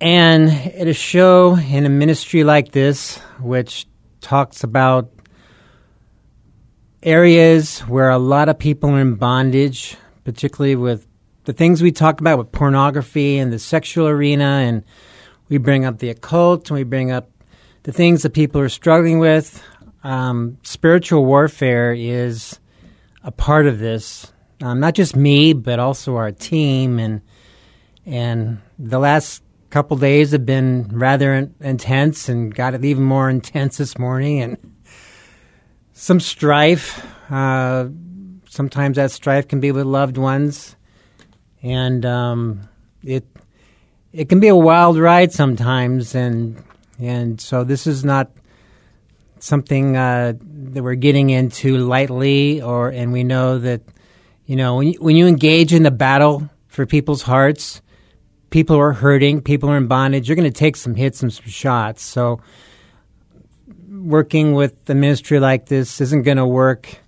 And at a show in a ministry like this, which talks about areas where a lot of people are in bondage, particularly with the things we talk about with pornography and the sexual arena, and we bring up the occult and we bring up the things that people are struggling with. Um, spiritual warfare is a part of this. Um, not just me, but also our team, and and the last couple days have been rather in- intense, and got it even more intense this morning, and some strife. Uh, sometimes that strife can be with loved ones, and um, it it can be a wild ride sometimes, and and so this is not something uh, that we're getting into lightly, or and we know that you know when you, when you engage in the battle for people's hearts, people are hurting, people are in bondage. You're going to take some hits and some shots. So working with a ministry like this isn't going to work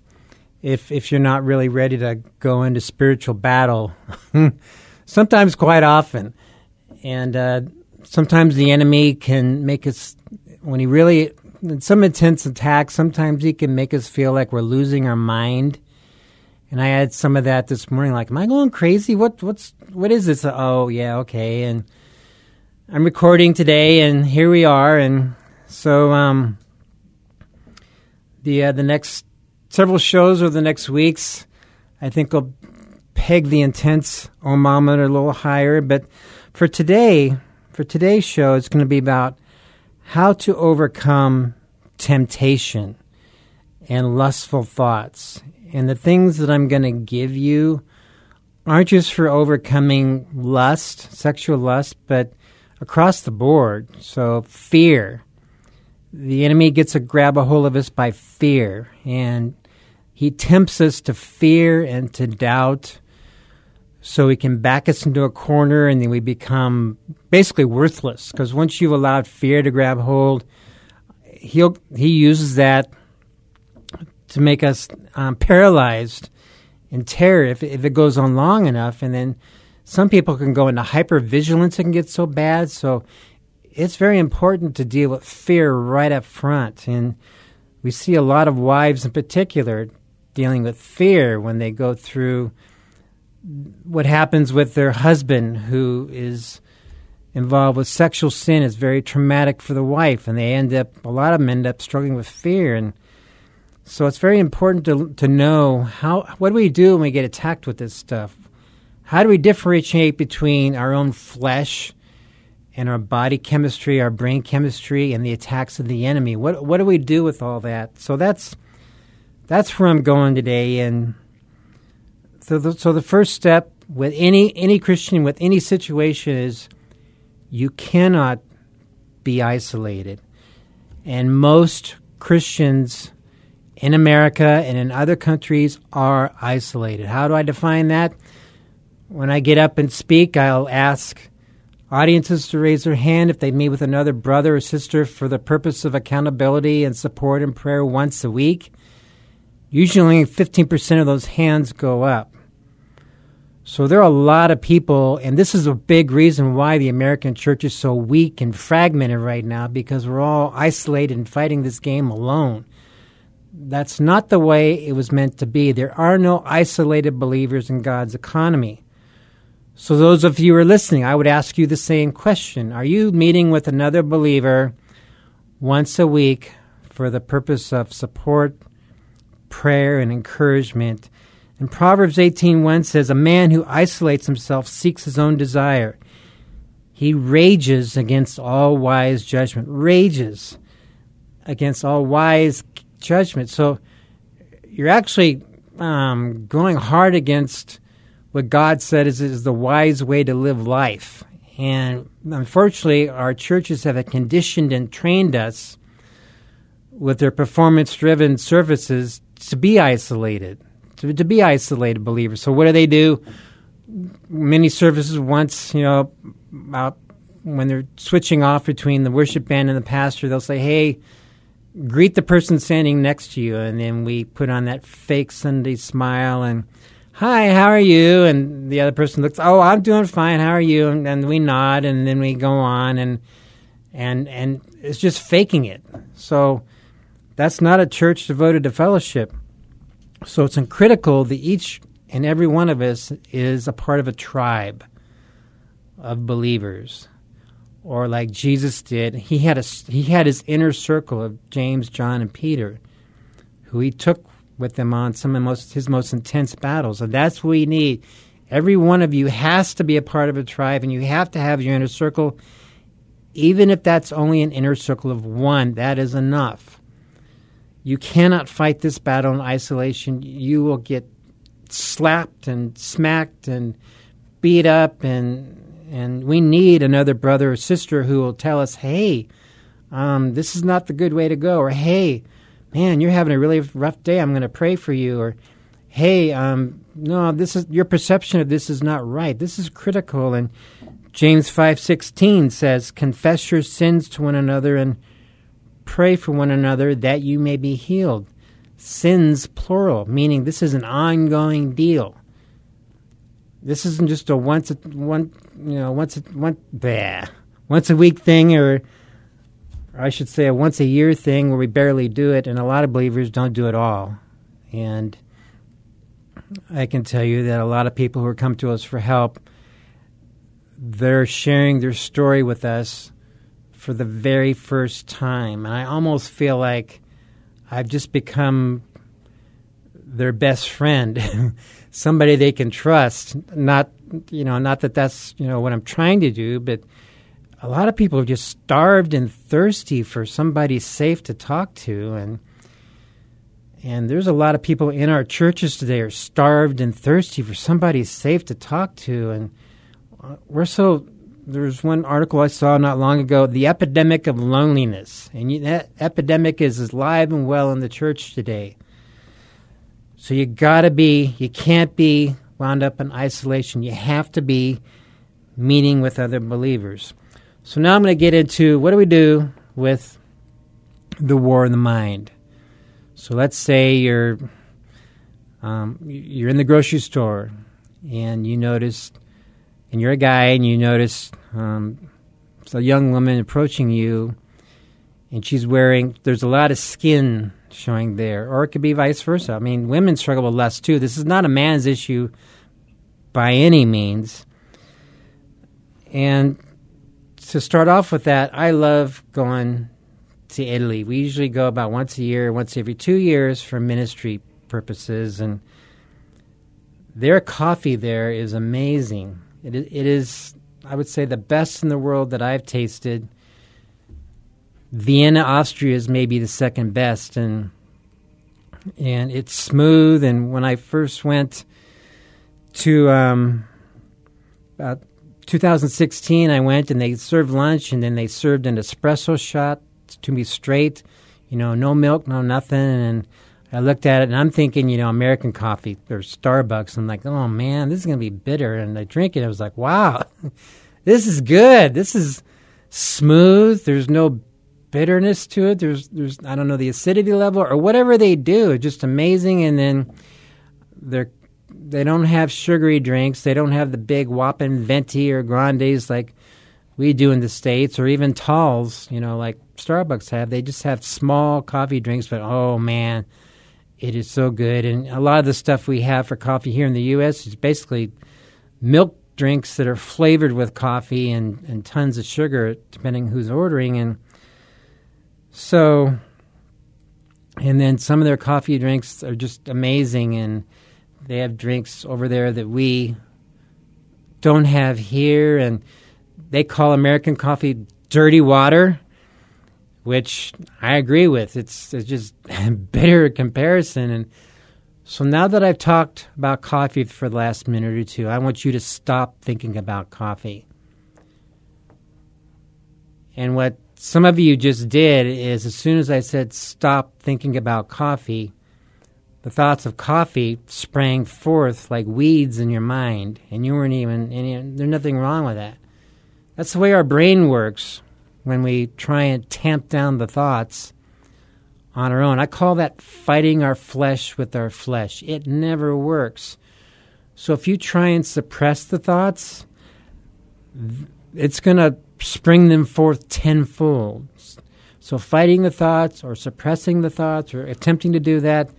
if if you're not really ready to go into spiritual battle. sometimes, quite often, and uh, sometimes the enemy can make us when he really in some intense attacks. Sometimes he can make us feel like we're losing our mind. And I had some of that this morning. Like, am I going crazy? What what's what is this? Oh yeah, okay. And I'm recording today, and here we are. And so um, the uh, the next several shows over the next weeks, I think will peg the intense ohmometer a little higher. But for today, for today's show, it's going to be about how to overcome temptation and lustful thoughts. And the things that I'm going to give you aren't just for overcoming lust, sexual lust, but across the board. So, fear. The enemy gets a grab a hold of us by fear, and he tempts us to fear and to doubt so he can back us into a corner and then we become basically worthless because once you've allowed fear to grab hold he'll he uses that to make us um, paralyzed in terror if, if it goes on long enough. And then some people can go into hypervigilance and get so bad. So it's very important to deal with fear right up front. And we see a lot of wives in particular dealing with fear when they go through what happens with their husband who is involved with sexual sin is very traumatic for the wife. And they end up a lot of them end up struggling with fear. And so it's very important to to know how what do we do when we get attacked with this stuff? How do we differentiate between our own flesh and our body chemistry our brain chemistry and the attacks of the enemy? What what do we do with all that? So that's that's where I'm going today and so the, so the first step with any any Christian with any situation is you cannot be isolated. And most Christians in America and in other countries are isolated. How do I define that? When I get up and speak, I'll ask audiences to raise their hand if they meet with another brother or sister for the purpose of accountability and support and prayer once a week. Usually, 15% of those hands go up. So there are a lot of people, and this is a big reason why the American church is so weak and fragmented right now because we're all isolated and fighting this game alone. That's not the way it was meant to be. There are no isolated believers in God's economy. So, those of you who are listening, I would ask you the same question Are you meeting with another believer once a week for the purpose of support, prayer, and encouragement? And Proverbs 18:1 says, "A man who isolates himself seeks his own desire. He rages against all wise judgment. Rages against all wise judgment. So you're actually um, going hard against what God said is, is the wise way to live life. And unfortunately, our churches have conditioned and trained us with their performance driven services to be isolated, to, to be isolated believers. So, what do they do? Many services once, you know, when they're switching off between the worship band and the pastor, they'll say, Hey, greet the person standing next to you. And then we put on that fake Sunday smile and, Hi, how are you? And the other person looks, Oh, I'm doing fine. How are you? And, and we nod and then we go on and, and, and it's just faking it. So that's not a church devoted to fellowship. So it's critical that each and every one of us is a part of a tribe of believers or like Jesus did, he had a he had his inner circle of James, John, and Peter, who he took with him on some of most, his most intense battles, and that's what we need. Every one of you has to be a part of a tribe, and you have to have your inner circle, even if that's only an inner circle of one. That is enough. You cannot fight this battle in isolation. You will get slapped and smacked and beat up and and we need another brother or sister who will tell us, hey, um, this is not the good way to go, or hey, man, you're having a really rough day. I'm going to pray for you, or hey, um, no, this is your perception of this is not right. This is critical. And James five sixteen says, confess your sins to one another and pray for one another that you may be healed. Sins plural, meaning this is an ongoing deal. This isn't just a once one you know once a one bah, once a week thing or I should say a once a year thing where we barely do it and a lot of believers don't do it all. And I can tell you that a lot of people who come to us for help they're sharing their story with us for the very first time and I almost feel like I've just become their best friend somebody they can trust. Not you know, not that that's you know what I'm trying to do, but a lot of people are just starved and thirsty for somebody safe to talk to, and and there's a lot of people in our churches today are starved and thirsty for somebody safe to talk to, and uh, we're so. There's one article I saw not long ago, the epidemic of loneliness, and that epidemic is alive and well in the church today. So you got to be, you can't be wound up in isolation. You have to be meeting with other believers. So now I'm going to get into what do we do with the war in the mind. So let's say you're um, you're in the grocery store and you notice, and you're a guy and you notice um, a young woman approaching you, and she's wearing. There's a lot of skin showing there, or it could be vice versa. I mean, women struggle with lust too. This is not a man's issue by any means. And to start off with that, I love going to Italy. We usually go about once a year, once every two years for ministry purposes, and their coffee there is amazing. It, it is, I would say, the best in the world that I've tasted Vienna, Austria is maybe the second best, and and it's smooth. And when I first went to um, about 2016, I went and they served lunch, and then they served an espresso shot to me straight, you know, no milk, no nothing, and. I looked at it and I'm thinking, you know, American coffee or Starbucks. I'm like, oh man, this is going to be bitter. And I drink it. I was like, wow, this is good. This is smooth. There's no bitterness to it. There's there's I don't know the acidity level or whatever they do. Just amazing. And then they're they don't have sugary drinks. They don't have the big whopping venti or grandes like we do in the states, or even talls. You know, like Starbucks have. They just have small coffee drinks. But oh man, it is so good. And a lot of the stuff we have for coffee here in the U.S. is basically milk drinks that are flavored with coffee and, and tons of sugar, depending who's ordering. And so, and then some of their coffee drinks are just amazing. And they have drinks over there that we don't have here. And they call American coffee dirty water, which I agree with. It's, it's just a bitter comparison. And so now that I've talked about coffee for the last minute or two, I want you to stop thinking about coffee. And what some of you just did is as soon as I said stop thinking about coffee, the thoughts of coffee sprang forth like weeds in your mind, and you weren't even, and there's nothing wrong with that. That's the way our brain works when we try and tamp down the thoughts on our own. I call that fighting our flesh with our flesh. It never works. So if you try and suppress the thoughts, it's going to spring them forth tenfold. So fighting the thoughts or suppressing the thoughts or attempting to do that,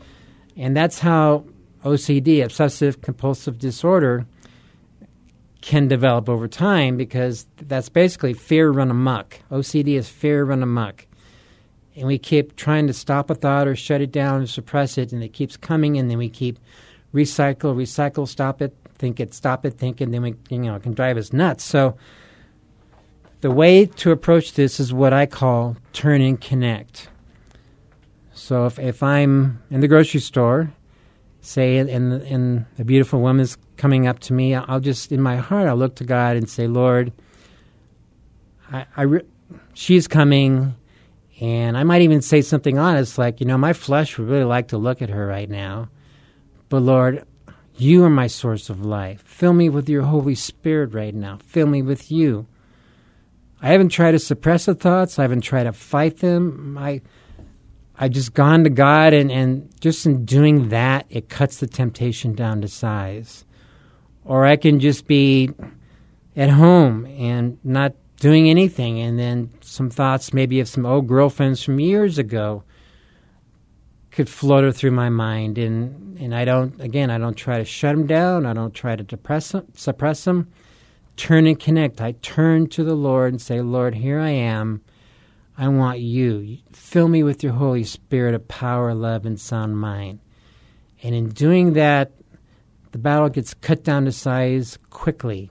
and that's how OCD, obsessive compulsive disorder, can develop over time because that's basically fear run amok. OCD is fear run amok and we keep trying to stop a thought or shut it down or suppress it, and it keeps coming, and then we keep recycle, recycle, stop it, think it, stop it, think, and then we, you know, it can drive us nuts. So the way to approach this is what I call turn and connect. So if, if I'm in the grocery store, say, and, and a beautiful woman's coming up to me, I'll just, in my heart, I'll look to God and say, Lord, I, I re- she's coming and I might even say something honest like, you know, my flesh would really like to look at her right now. But Lord, you are my source of life. Fill me with your Holy Spirit right now. Fill me with you. I haven't tried to suppress the thoughts. I haven't tried to fight them. I, I just gone to God, and, and just in doing that, it cuts the temptation down to size. Or I can just be at home and not doing anything, and then some thoughts maybe of some old girlfriends from years ago could flutter through my mind, and and I don't again I don't try to shut them down, I don't try to depress them, suppress them. Turn and connect. I turn to the Lord and say, Lord, here I am. I want you. Fill me with your Holy Spirit of power, love, and sound mind. And in doing that, the battle gets cut down to size quickly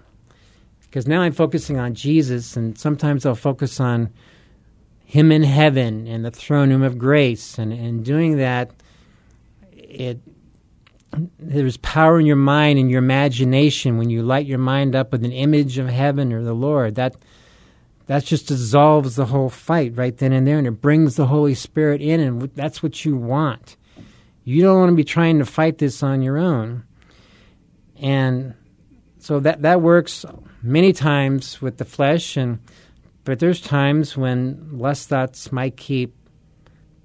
because now I'm focusing on Jesus, and sometimes I'll focus on Him in heaven and the throne room of grace, and and doing that, it there's power in your mind and your imagination when you light your mind up with an image of heaven or the Lord. That that just dissolves the whole fight right then and there, and it brings the Holy Spirit in, and that's what you want. You don't want to be trying to fight this on your own, and so that that works many times with the flesh, and but there's times when lust thoughts might keep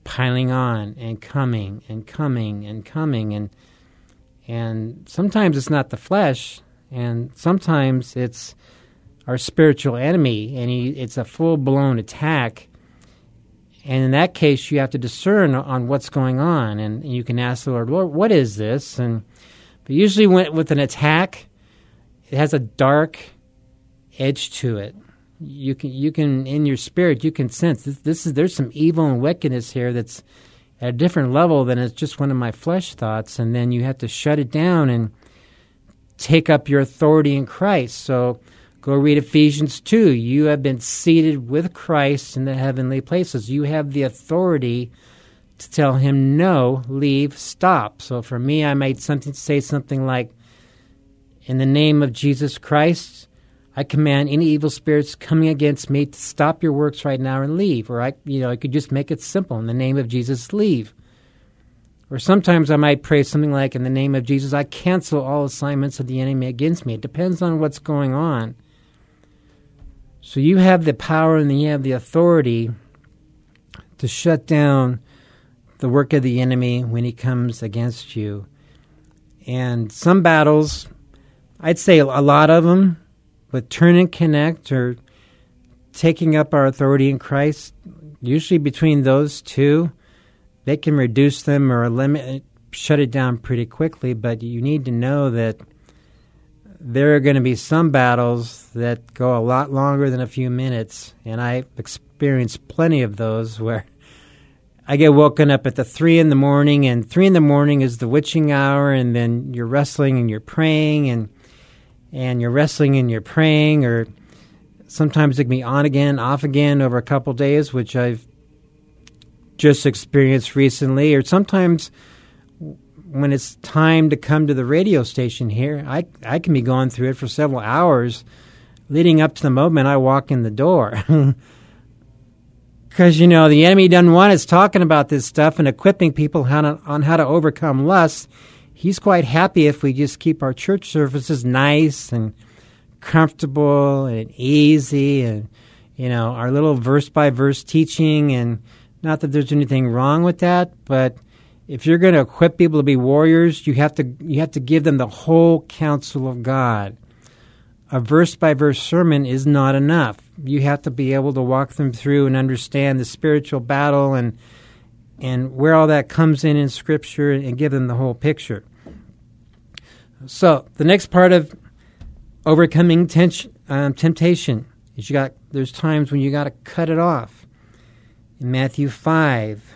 piling on and coming and coming and coming and and sometimes it's not the flesh and sometimes it's our spiritual enemy and he, it's a full-blown attack and in that case you have to discern on what's going on and you can ask the lord lord what is this and but usually when, with an attack it has a dark edge to it. You can you can in your spirit you can sense this, this is there's some evil and wickedness here that's at a different level than it's just one of my flesh thoughts, and then you have to shut it down and take up your authority in Christ. So go read Ephesians 2. You have been seated with Christ in the heavenly places. You have the authority to tell him no, leave, stop. So for me, I might something say something like, "In the name of Jesus Christ, I command any evil spirits coming against me to stop your works right now and leave. Or I, you know, I could just make it simple. In the name of Jesus, leave. Or sometimes I might pray something like, in the name of Jesus, I cancel all assignments of the enemy against me. It depends on what's going on. So you have the power and you have the authority to shut down the work of the enemy when he comes against you. And some battles, I'd say a lot of them, with turn and connect or taking up our authority in Christ, usually between those two, they can reduce them or limit, shut it down pretty quickly. But you need to know that there are going to be some battles that go a lot longer than a few minutes, and I've experienced plenty of those where I get woken up at the three in the morning, and three in the morning is the witching hour, and then you're wrestling and you're praying, and and you're wrestling and you're praying, or sometimes it can be on again, off again over a couple days, which I've just experienced recently, or sometimes when it's time to come to the radio station here, I I can be going through it for several hours, leading up to the moment I walk in the door. Because you know the enemy doesn't want us talking about this stuff and equipping people how to, on how to overcome lust. He's quite happy if we just keep our church services nice and comfortable and easy, and you know our little verse by verse teaching. And not that there's anything wrong with that, but if you're going to equip people to be warriors, you have to you have to give them the whole counsel of God. A verse by verse sermon is not enough. You have to be able to walk them through and understand the spiritual battle and and where all that comes in in Scripture and give them the whole picture. So the next part of overcoming tension, um, temptation is you got. There's times when you got to cut it off. In Matthew five,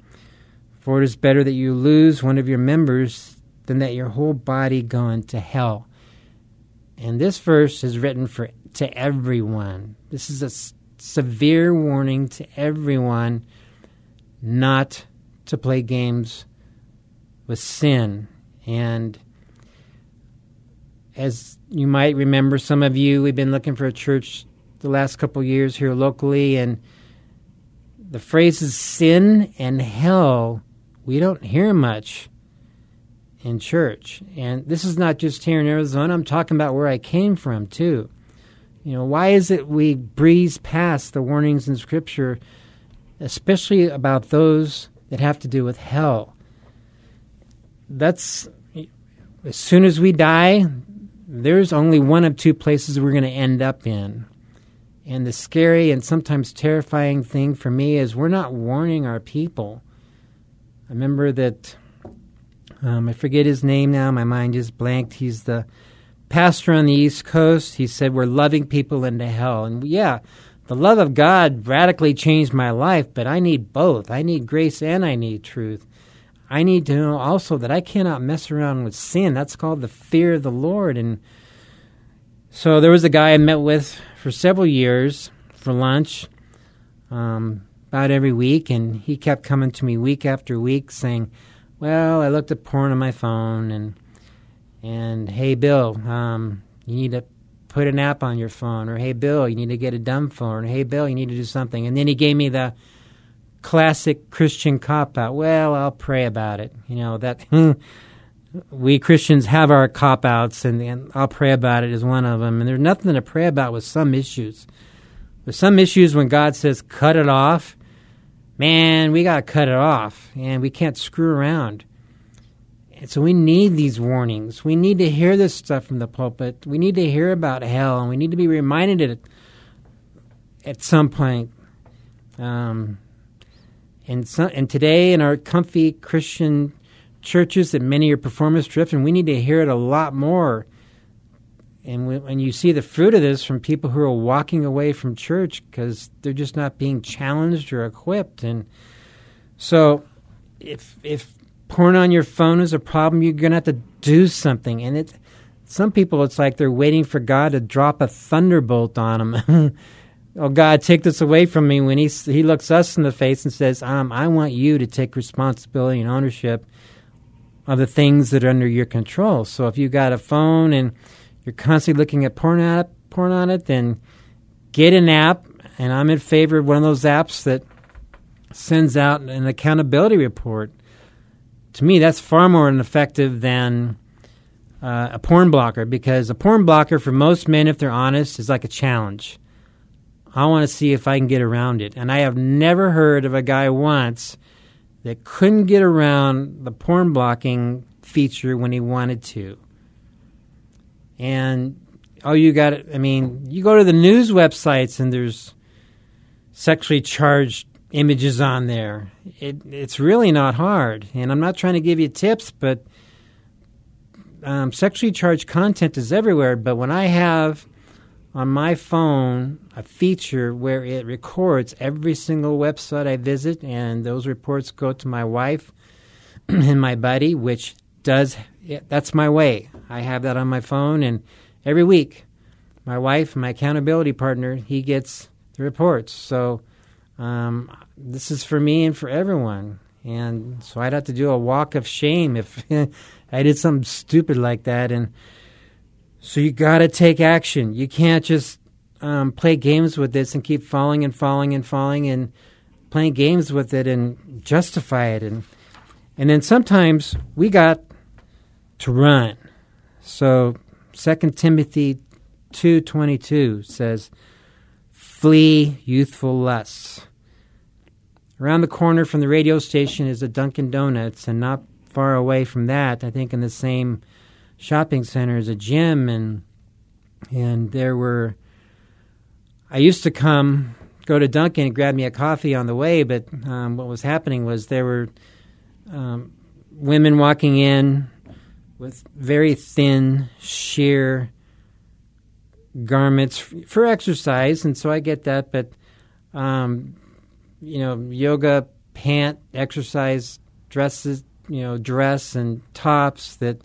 For it is better that you lose one of your members than that your whole body go into hell. And this verse is written for to everyone. This is a s- severe warning to everyone not to play games with sin. And as you might remember, some of you, we've been looking for a church the last couple years here locally, and the phrases sin and hell we don't hear much in church. And this is not just here in Arizona, I'm talking about where I came from too. You know, why is it we breeze past the warnings in Scripture, especially about those that have to do with hell? That's as soon as we die, there's only one of two places we're going to end up in. And the scary and sometimes terrifying thing for me is we're not warning our people. I remember that um, I forget his name now. My mind just blanked. He's the pastor on the East Coast. He said we're loving people into hell, and yeah, the love of God radically changed my life. But I need both. I need grace and I need truth. I need to know also that I cannot mess around with sin. That's called the fear of the Lord. And so there was a guy I met with for several years for lunch. Um, about every week, and he kept coming to me week after week saying, "Well, I looked at porn on my phone, and and hey, Bill, um, you need to put an app on your phone, or hey, Bill, you need to get a dumb phone, or hey, Bill, you need to do something." And then he gave me the classic Christian cop out. Well, I'll pray about it. You know that. we Christians have our cop outs, and, and I'll pray about it is one of them. And there's nothing to pray about with some issues. With some issues, when God says cut it off, man, we got to cut it off and we can't screw around. And so we need these warnings. We need to hear this stuff from the pulpit. We need to hear about hell and we need to be reminded at, at some point. Um, and, so, and today in our comfy Christian churches that many are performance driven, we need to hear it a lot more. And when, you see the fruit of this from people who are walking away from church because they're just not being challenged or equipped, and so if if porn on your phone is a problem, you're going to have to do something. And it, some people, it's like they're waiting for God to drop a thunderbolt on them. oh God, take this away from me. When he he looks us in the face and says, um, "I want you to take responsibility and ownership of the things that are under your control." So if you got a phone and you're constantly looking at porn at porn on it, then get an app. And I'm in favor of one of those apps that sends out an accountability report. To me, that's far more effective than uh, a porn blocker because a porn blocker, for most men, if they're honest, is like a challenge. I want to see if I can get around it. And I have never heard of a guy once that couldn't get around the porn blocking feature when he wanted to. And oh, you got it. I mean, you go to the news websites and there's sexually charged images on there. It, it's really not hard. And I'm not trying to give you tips, but um, sexually charged content is everywhere. But when I have on my phone a feature where it records every single website I visit, and those reports go to my wife and my buddy, which does that's my way. I have that on my phone, and every week, my wife, my accountability partner, he gets the reports. So um, this is for me and for everyone. And so I'd have to do a walk of shame if I did something stupid like that. And so you got to take action. You can't just um, play games with this and keep falling and falling and falling and playing games with it and justify it. And and then sometimes we got to run. So Second Timothy two twenty two says, "Flee youthful lusts." Around the corner from the radio station is a Dunkin' Donuts, and not far away from that, I think in the same shopping center is a gym, and and there were. I used to come go to Dunkin' and grab me a coffee on the way, but um, what was happening was there were um, women walking in with very thin, sheer garments for exercise, and so I get that. But um, you know, yoga pant, exercise dresses, you know, dress and tops that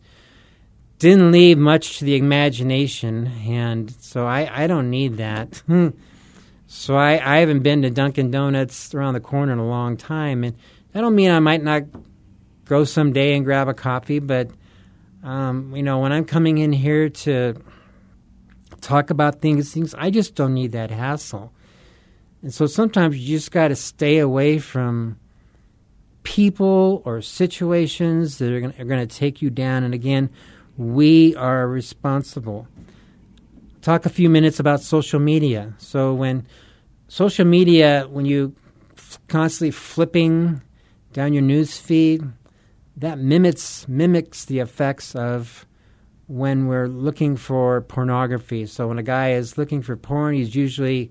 didn't leave much to the imagination, and so I, I don't need that. so I, I haven't been to Dunkin' Donuts around the corner in a long time, and I don't mean I might not go someday and grab a coffee, but um, you know, when I'm coming in here to talk about things, things I just don't need that hassle. And so sometimes you just got to stay away from people or situations that are going to take you down. And again, we are responsible. Talk a few minutes about social media. So when social media, when you f- constantly flipping down your news feed, that mimics mimics the effects of when we're looking for pornography. So when a guy is looking for porn, he's usually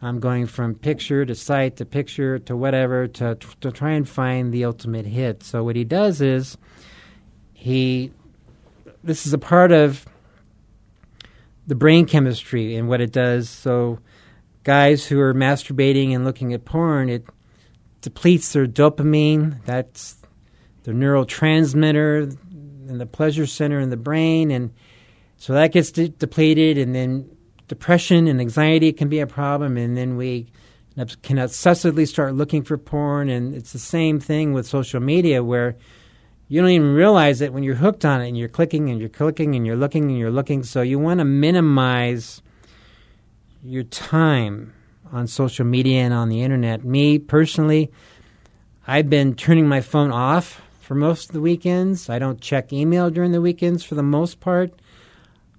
um, going from picture to site to picture to whatever to to try and find the ultimate hit. So what he does is he this is a part of the brain chemistry and what it does. So guys who are masturbating and looking at porn, it depletes their dopamine. That's the neurotransmitter and the pleasure center in the brain, and so that gets de- depleted, and then depression and anxiety can be a problem, and then we can obsessively start looking for porn, and it's the same thing with social media where you don't even realize it when you're hooked on it and you're clicking and you're clicking and you're looking and you're looking. So you want to minimize your time on social media and on the internet. Me personally, I've been turning my phone off for most of the weekends. I don't check email during the weekends for the most part.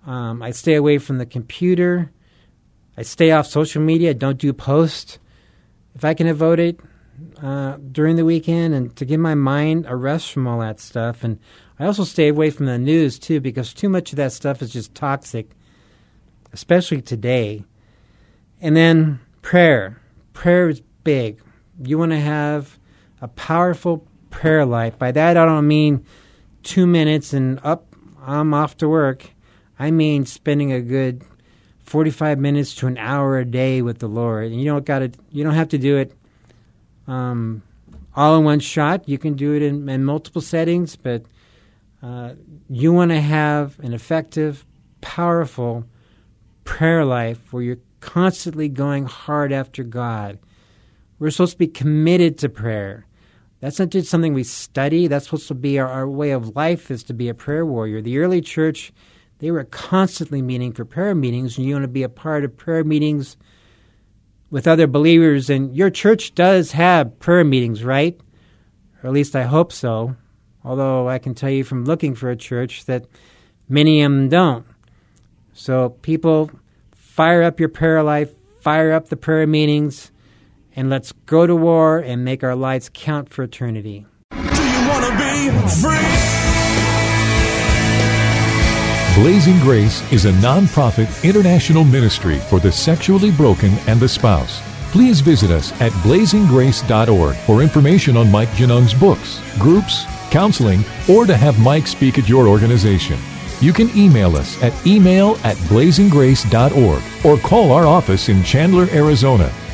Um, I stay away from the computer. I stay off social media. I don't do posts if I can avoid it uh, during the weekend, and to give my mind a rest from all that stuff. And I also stay away from the news too, because too much of that stuff is just toxic, especially today. And then prayer. Prayer is big. You want to have a powerful prayer life. By that, I don't mean two minutes and up, I'm off to work. I mean spending a good 45 minutes to an hour a day with the Lord. And you don't got to, you don't have to do it um, all in one shot. You can do it in, in multiple settings, but uh, you want to have an effective, powerful prayer life where you're constantly going hard after God. We're supposed to be committed to prayer. That's not just something we study. That's supposed to be our, our way of life is to be a prayer warrior. The early church, they were constantly meeting for prayer meetings, and you want to be a part of prayer meetings with other believers. And your church does have prayer meetings, right? Or at least I hope so. Although I can tell you from looking for a church that many of them don't. So people fire up your prayer life, fire up the prayer meetings, and let's go to war and make our lives count for eternity. Do you want to be free? Blazing Grace is a non-profit international ministry for the sexually broken and the spouse. Please visit us at blazinggrace.org for information on Mike Genung's books, groups, counseling, or to have Mike speak at your organization. You can email us at email at blazinggrace.org or call our office in Chandler, Arizona